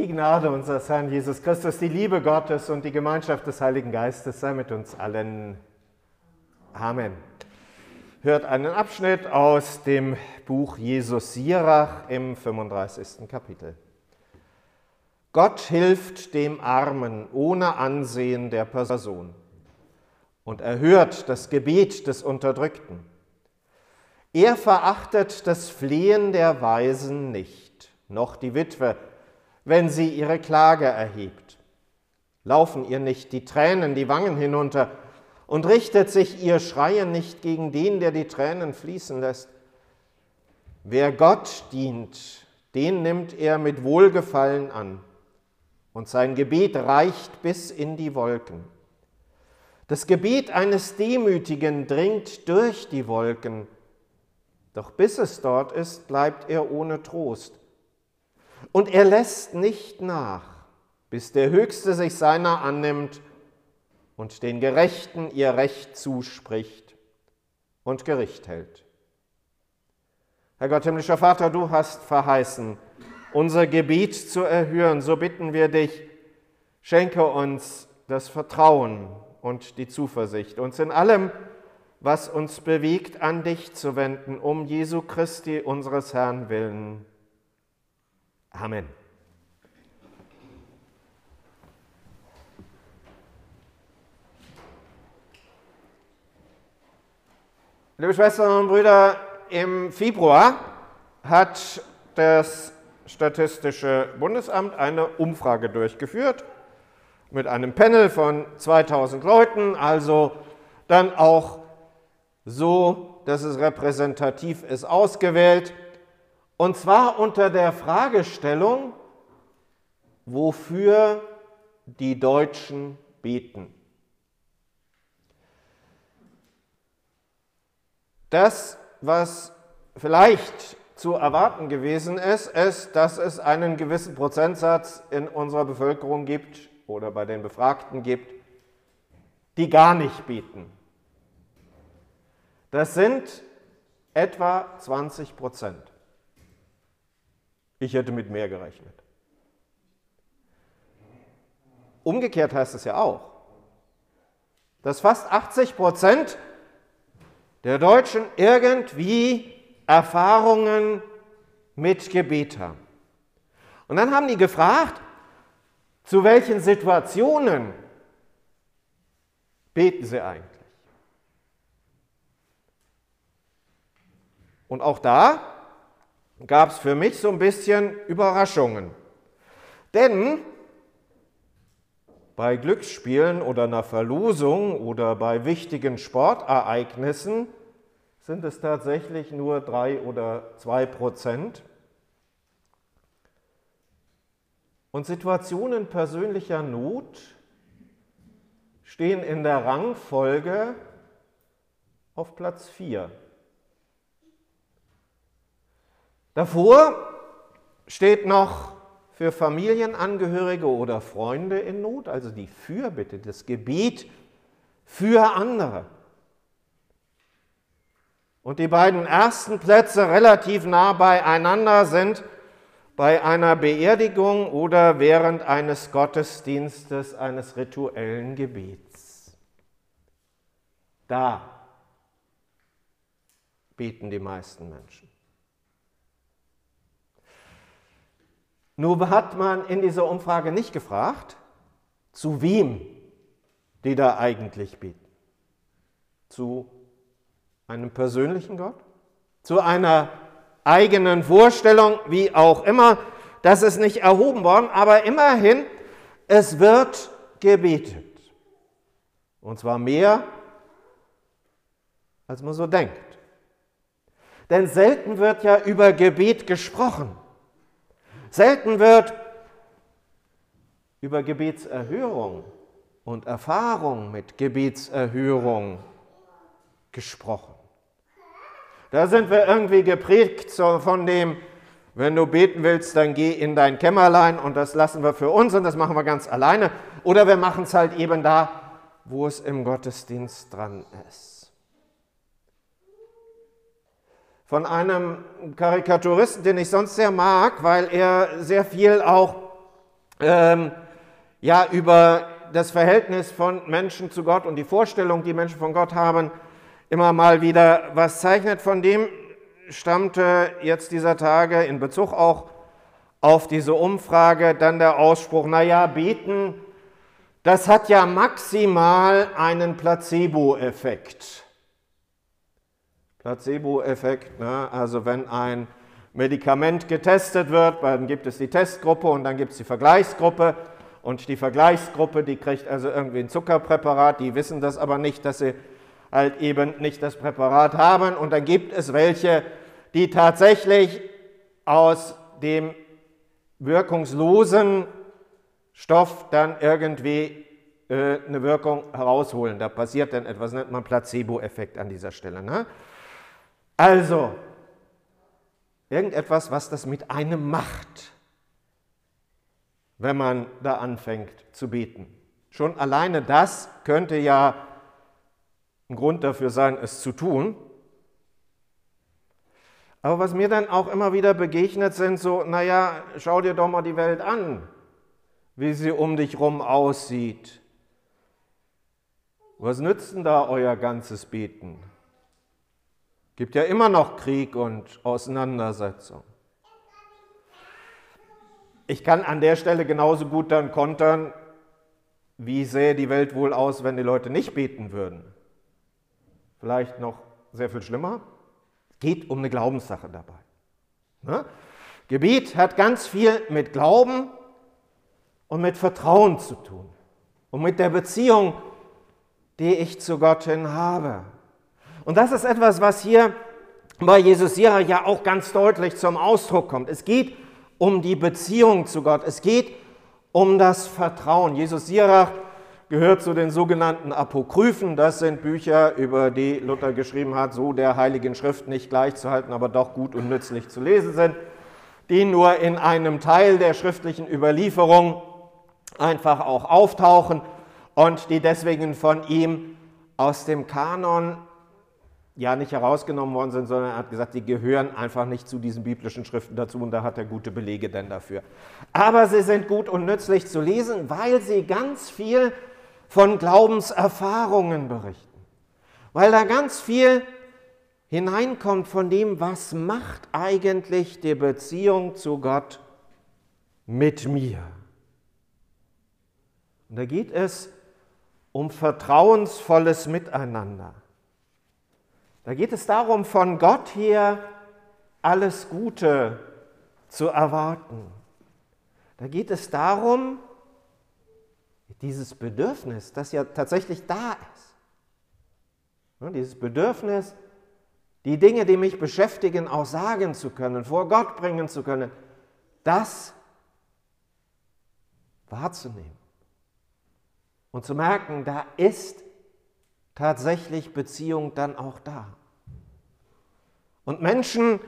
Die Gnade unseres Herrn Jesus Christus, die Liebe Gottes und die Gemeinschaft des Heiligen Geistes sei mit uns allen. Amen. Hört einen Abschnitt aus dem Buch Jesus Sirach im 35. Kapitel. Gott hilft dem Armen ohne Ansehen der Person und erhört das Gebet des Unterdrückten. Er verachtet das Flehen der Weisen nicht, noch die Witwe, wenn sie ihre Klage erhebt. Laufen ihr nicht die Tränen die Wangen hinunter und richtet sich ihr Schreien nicht gegen den, der die Tränen fließen lässt. Wer Gott dient, den nimmt er mit Wohlgefallen an, und sein Gebet reicht bis in die Wolken. Das Gebet eines Demütigen dringt durch die Wolken, doch bis es dort ist, bleibt er ohne Trost. Und er lässt nicht nach, bis der Höchste sich seiner annimmt und den Gerechten ihr Recht zuspricht und Gericht hält. Herr Gott, himmlischer Vater, du hast verheißen, unser Gebet zu erhören. So bitten wir dich, schenke uns das Vertrauen und die Zuversicht, uns in allem, was uns bewegt, an dich zu wenden, um Jesu Christi, unseres Herrn willen. Amen. Liebe Schwestern und Brüder, im Februar hat das Statistische Bundesamt eine Umfrage durchgeführt mit einem Panel von 2000 Leuten, also dann auch so, dass es repräsentativ ist, ausgewählt. Und zwar unter der Fragestellung, wofür die Deutschen beten. Das, was vielleicht zu erwarten gewesen ist, ist, dass es einen gewissen Prozentsatz in unserer Bevölkerung gibt oder bei den Befragten gibt, die gar nicht beten. Das sind etwa 20 Prozent. Ich hätte mit mehr gerechnet. Umgekehrt heißt es ja auch, dass fast 80 Prozent der Deutschen irgendwie Erfahrungen mit Gebet haben. Und dann haben die gefragt, zu welchen Situationen beten sie eigentlich? Und auch da gab es für mich so ein bisschen Überraschungen. Denn bei Glücksspielen oder einer Verlosung oder bei wichtigen Sportereignissen sind es tatsächlich nur drei oder zwei Prozent. Und Situationen persönlicher Not stehen in der Rangfolge auf Platz 4. Davor steht noch für Familienangehörige oder Freunde in Not, also die Fürbitte, das Gebet für andere. Und die beiden ersten Plätze relativ nah beieinander sind bei einer Beerdigung oder während eines Gottesdienstes, eines rituellen Gebets. Da beten die meisten Menschen. Nur hat man in dieser Umfrage nicht gefragt, zu wem die da eigentlich beten. Zu einem persönlichen Gott? Zu einer eigenen Vorstellung, wie auch immer. Das ist nicht erhoben worden, aber immerhin, es wird gebetet. Und zwar mehr, als man so denkt. Denn selten wird ja über Gebet gesprochen. Selten wird über Gebetserhörung und Erfahrung mit Gebetserhörung gesprochen. Da sind wir irgendwie geprägt von dem, wenn du beten willst, dann geh in dein Kämmerlein und das lassen wir für uns und das machen wir ganz alleine. Oder wir machen es halt eben da, wo es im Gottesdienst dran ist von einem Karikaturisten, den ich sonst sehr mag, weil er sehr viel auch ähm, ja, über das Verhältnis von Menschen zu Gott und die Vorstellung, die Menschen von Gott haben, immer mal wieder was zeichnet. Von dem stammte jetzt dieser Tage in Bezug auch auf diese Umfrage dann der Ausspruch, naja, beten, das hat ja maximal einen Placebo-Effekt. Placebo-Effekt, ne? also wenn ein Medikament getestet wird, dann gibt es die Testgruppe und dann gibt es die Vergleichsgruppe und die Vergleichsgruppe, die kriegt also irgendwie ein Zuckerpräparat, die wissen das aber nicht, dass sie halt eben nicht das Präparat haben und dann gibt es welche, die tatsächlich aus dem wirkungslosen Stoff dann irgendwie äh, eine Wirkung herausholen. Da passiert dann etwas, nennt man Placebo-Effekt an dieser Stelle. Ne? Also, irgendetwas, was das mit einem macht, wenn man da anfängt zu beten. Schon alleine das könnte ja ein Grund dafür sein, es zu tun. Aber was mir dann auch immer wieder begegnet, sind so, naja, schau dir doch mal die Welt an, wie sie um dich rum aussieht. Was nützt denn da euer ganzes Beten? Gibt ja immer noch Krieg und Auseinandersetzung. Ich kann an der Stelle genauso gut dann kontern, wie sähe die Welt wohl aus, wenn die Leute nicht beten würden. Vielleicht noch sehr viel schlimmer geht um eine Glaubenssache dabei. Ne? Gebet hat ganz viel mit Glauben und mit Vertrauen zu tun und mit der Beziehung, die ich zu Gott hin habe. Und das ist etwas, was hier bei Jesus Sirach ja auch ganz deutlich zum Ausdruck kommt. Es geht um die Beziehung zu Gott. Es geht um das Vertrauen. Jesus Sirach gehört zu den sogenannten Apokryphen. Das sind Bücher, über die Luther geschrieben hat, so der Heiligen Schrift nicht gleichzuhalten, aber doch gut und nützlich zu lesen sind, die nur in einem Teil der schriftlichen Überlieferung einfach auch auftauchen und die deswegen von ihm aus dem Kanon ja nicht herausgenommen worden sind, sondern er hat gesagt, die gehören einfach nicht zu diesen biblischen Schriften dazu und da hat er gute Belege denn dafür. Aber sie sind gut und nützlich zu lesen, weil sie ganz viel von Glaubenserfahrungen berichten, weil da ganz viel hineinkommt von dem, was macht eigentlich die Beziehung zu Gott mit mir. Und da geht es um vertrauensvolles Miteinander. Da geht es darum, von Gott her alles Gute zu erwarten. Da geht es darum, dieses Bedürfnis, das ja tatsächlich da ist, ne, dieses Bedürfnis, die Dinge, die mich beschäftigen, auch sagen zu können, vor Gott bringen zu können, das wahrzunehmen und zu merken, da ist tatsächlich Beziehung dann auch da. Und Menschen,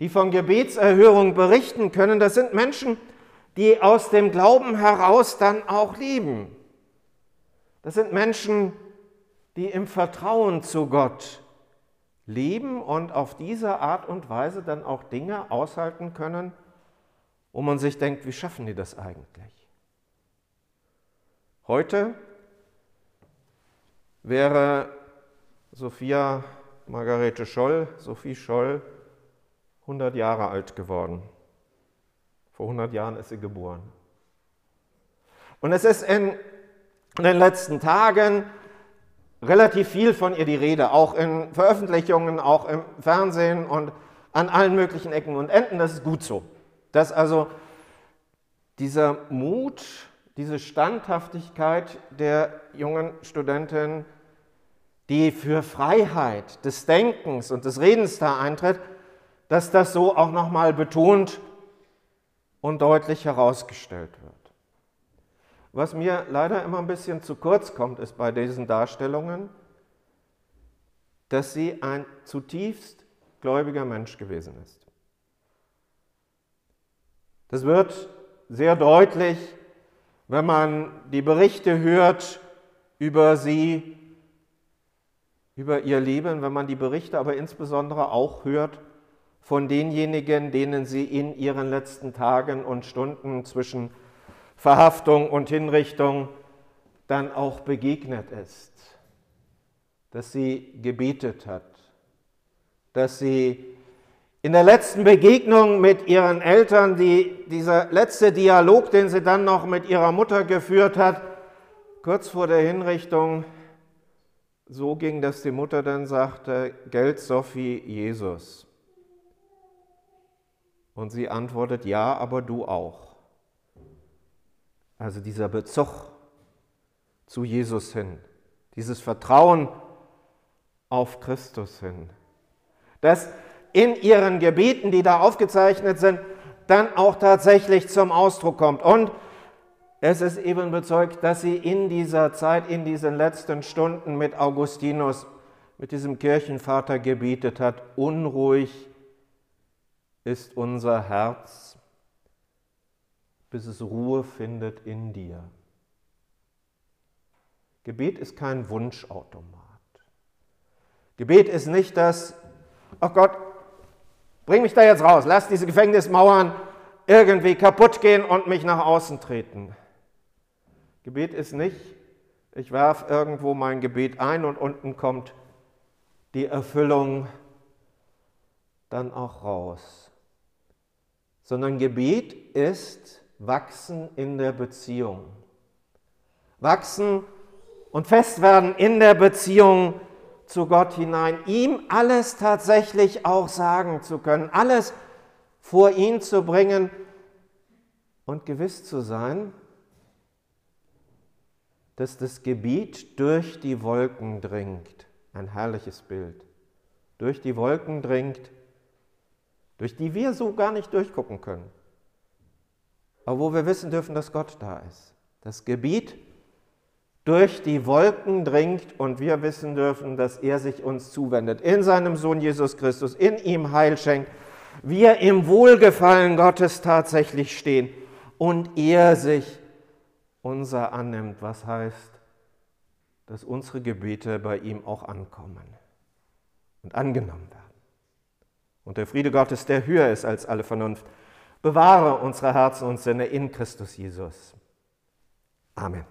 die von Gebetserhörung berichten können, das sind Menschen, die aus dem Glauben heraus dann auch lieben. Das sind Menschen, die im Vertrauen zu Gott leben und auf diese Art und Weise dann auch Dinge aushalten können, wo man sich denkt, wie schaffen die das eigentlich? Heute wäre Sophia Margarete Scholl, Sophie Scholl, 100 Jahre alt geworden. Vor 100 Jahren ist sie geboren. Und es ist in den letzten Tagen relativ viel von ihr die Rede, auch in Veröffentlichungen, auch im Fernsehen und an allen möglichen Ecken und Enden. Das ist gut so. Dass also dieser Mut, diese Standhaftigkeit der jungen Studentin, die für Freiheit des Denkens und des Redens da eintritt, dass das so auch nochmal betont und deutlich herausgestellt wird. Was mir leider immer ein bisschen zu kurz kommt, ist bei diesen Darstellungen, dass sie ein zutiefst gläubiger Mensch gewesen ist. Das wird sehr deutlich, wenn man die Berichte hört über sie, über ihr Leben, wenn man die Berichte aber insbesondere auch hört von denjenigen, denen sie in ihren letzten Tagen und Stunden zwischen Verhaftung und Hinrichtung dann auch begegnet ist, dass sie gebetet hat, dass sie in der letzten Begegnung mit ihren Eltern, die, dieser letzte Dialog, den sie dann noch mit ihrer Mutter geführt hat, kurz vor der Hinrichtung, so ging, dass die Mutter dann sagte, Geld Sophie Jesus. Und sie antwortet, ja, aber du auch. Also dieser Bezug zu Jesus hin, dieses Vertrauen auf Christus hin, das in ihren Gebeten, die da aufgezeichnet sind, dann auch tatsächlich zum Ausdruck kommt. Und es ist eben bezeugt, dass sie in dieser Zeit, in diesen letzten Stunden mit Augustinus, mit diesem Kirchenvater gebetet hat, unruhig ist unser Herz, bis es Ruhe findet in dir. Gebet ist kein Wunschautomat. Gebet ist nicht das, ach oh Gott, bring mich da jetzt raus, lass diese Gefängnismauern irgendwie kaputt gehen und mich nach außen treten. Gebet ist nicht, ich werfe irgendwo mein Gebet ein und unten kommt die Erfüllung dann auch raus. Sondern Gebet ist wachsen in der Beziehung. Wachsen und fest werden in der Beziehung zu Gott hinein, ihm alles tatsächlich auch sagen zu können, alles vor ihn zu bringen und gewiss zu sein, dass das Gebet durch die Wolken dringt. Ein herrliches Bild. Durch die Wolken dringt durch die wir so gar nicht durchgucken können, aber wo wir wissen dürfen, dass Gott da ist. Das Gebiet durch die Wolken dringt und wir wissen dürfen, dass er sich uns zuwendet. In seinem Sohn Jesus Christus, in ihm Heil schenkt. Wir im Wohlgefallen Gottes tatsächlich stehen und er sich unser annimmt, was heißt, dass unsere Gebete bei ihm auch ankommen und angenommen werden. Und der Friede Gottes, der höher ist als alle Vernunft, bewahre unsere Herzen und Sinne in Christus Jesus. Amen.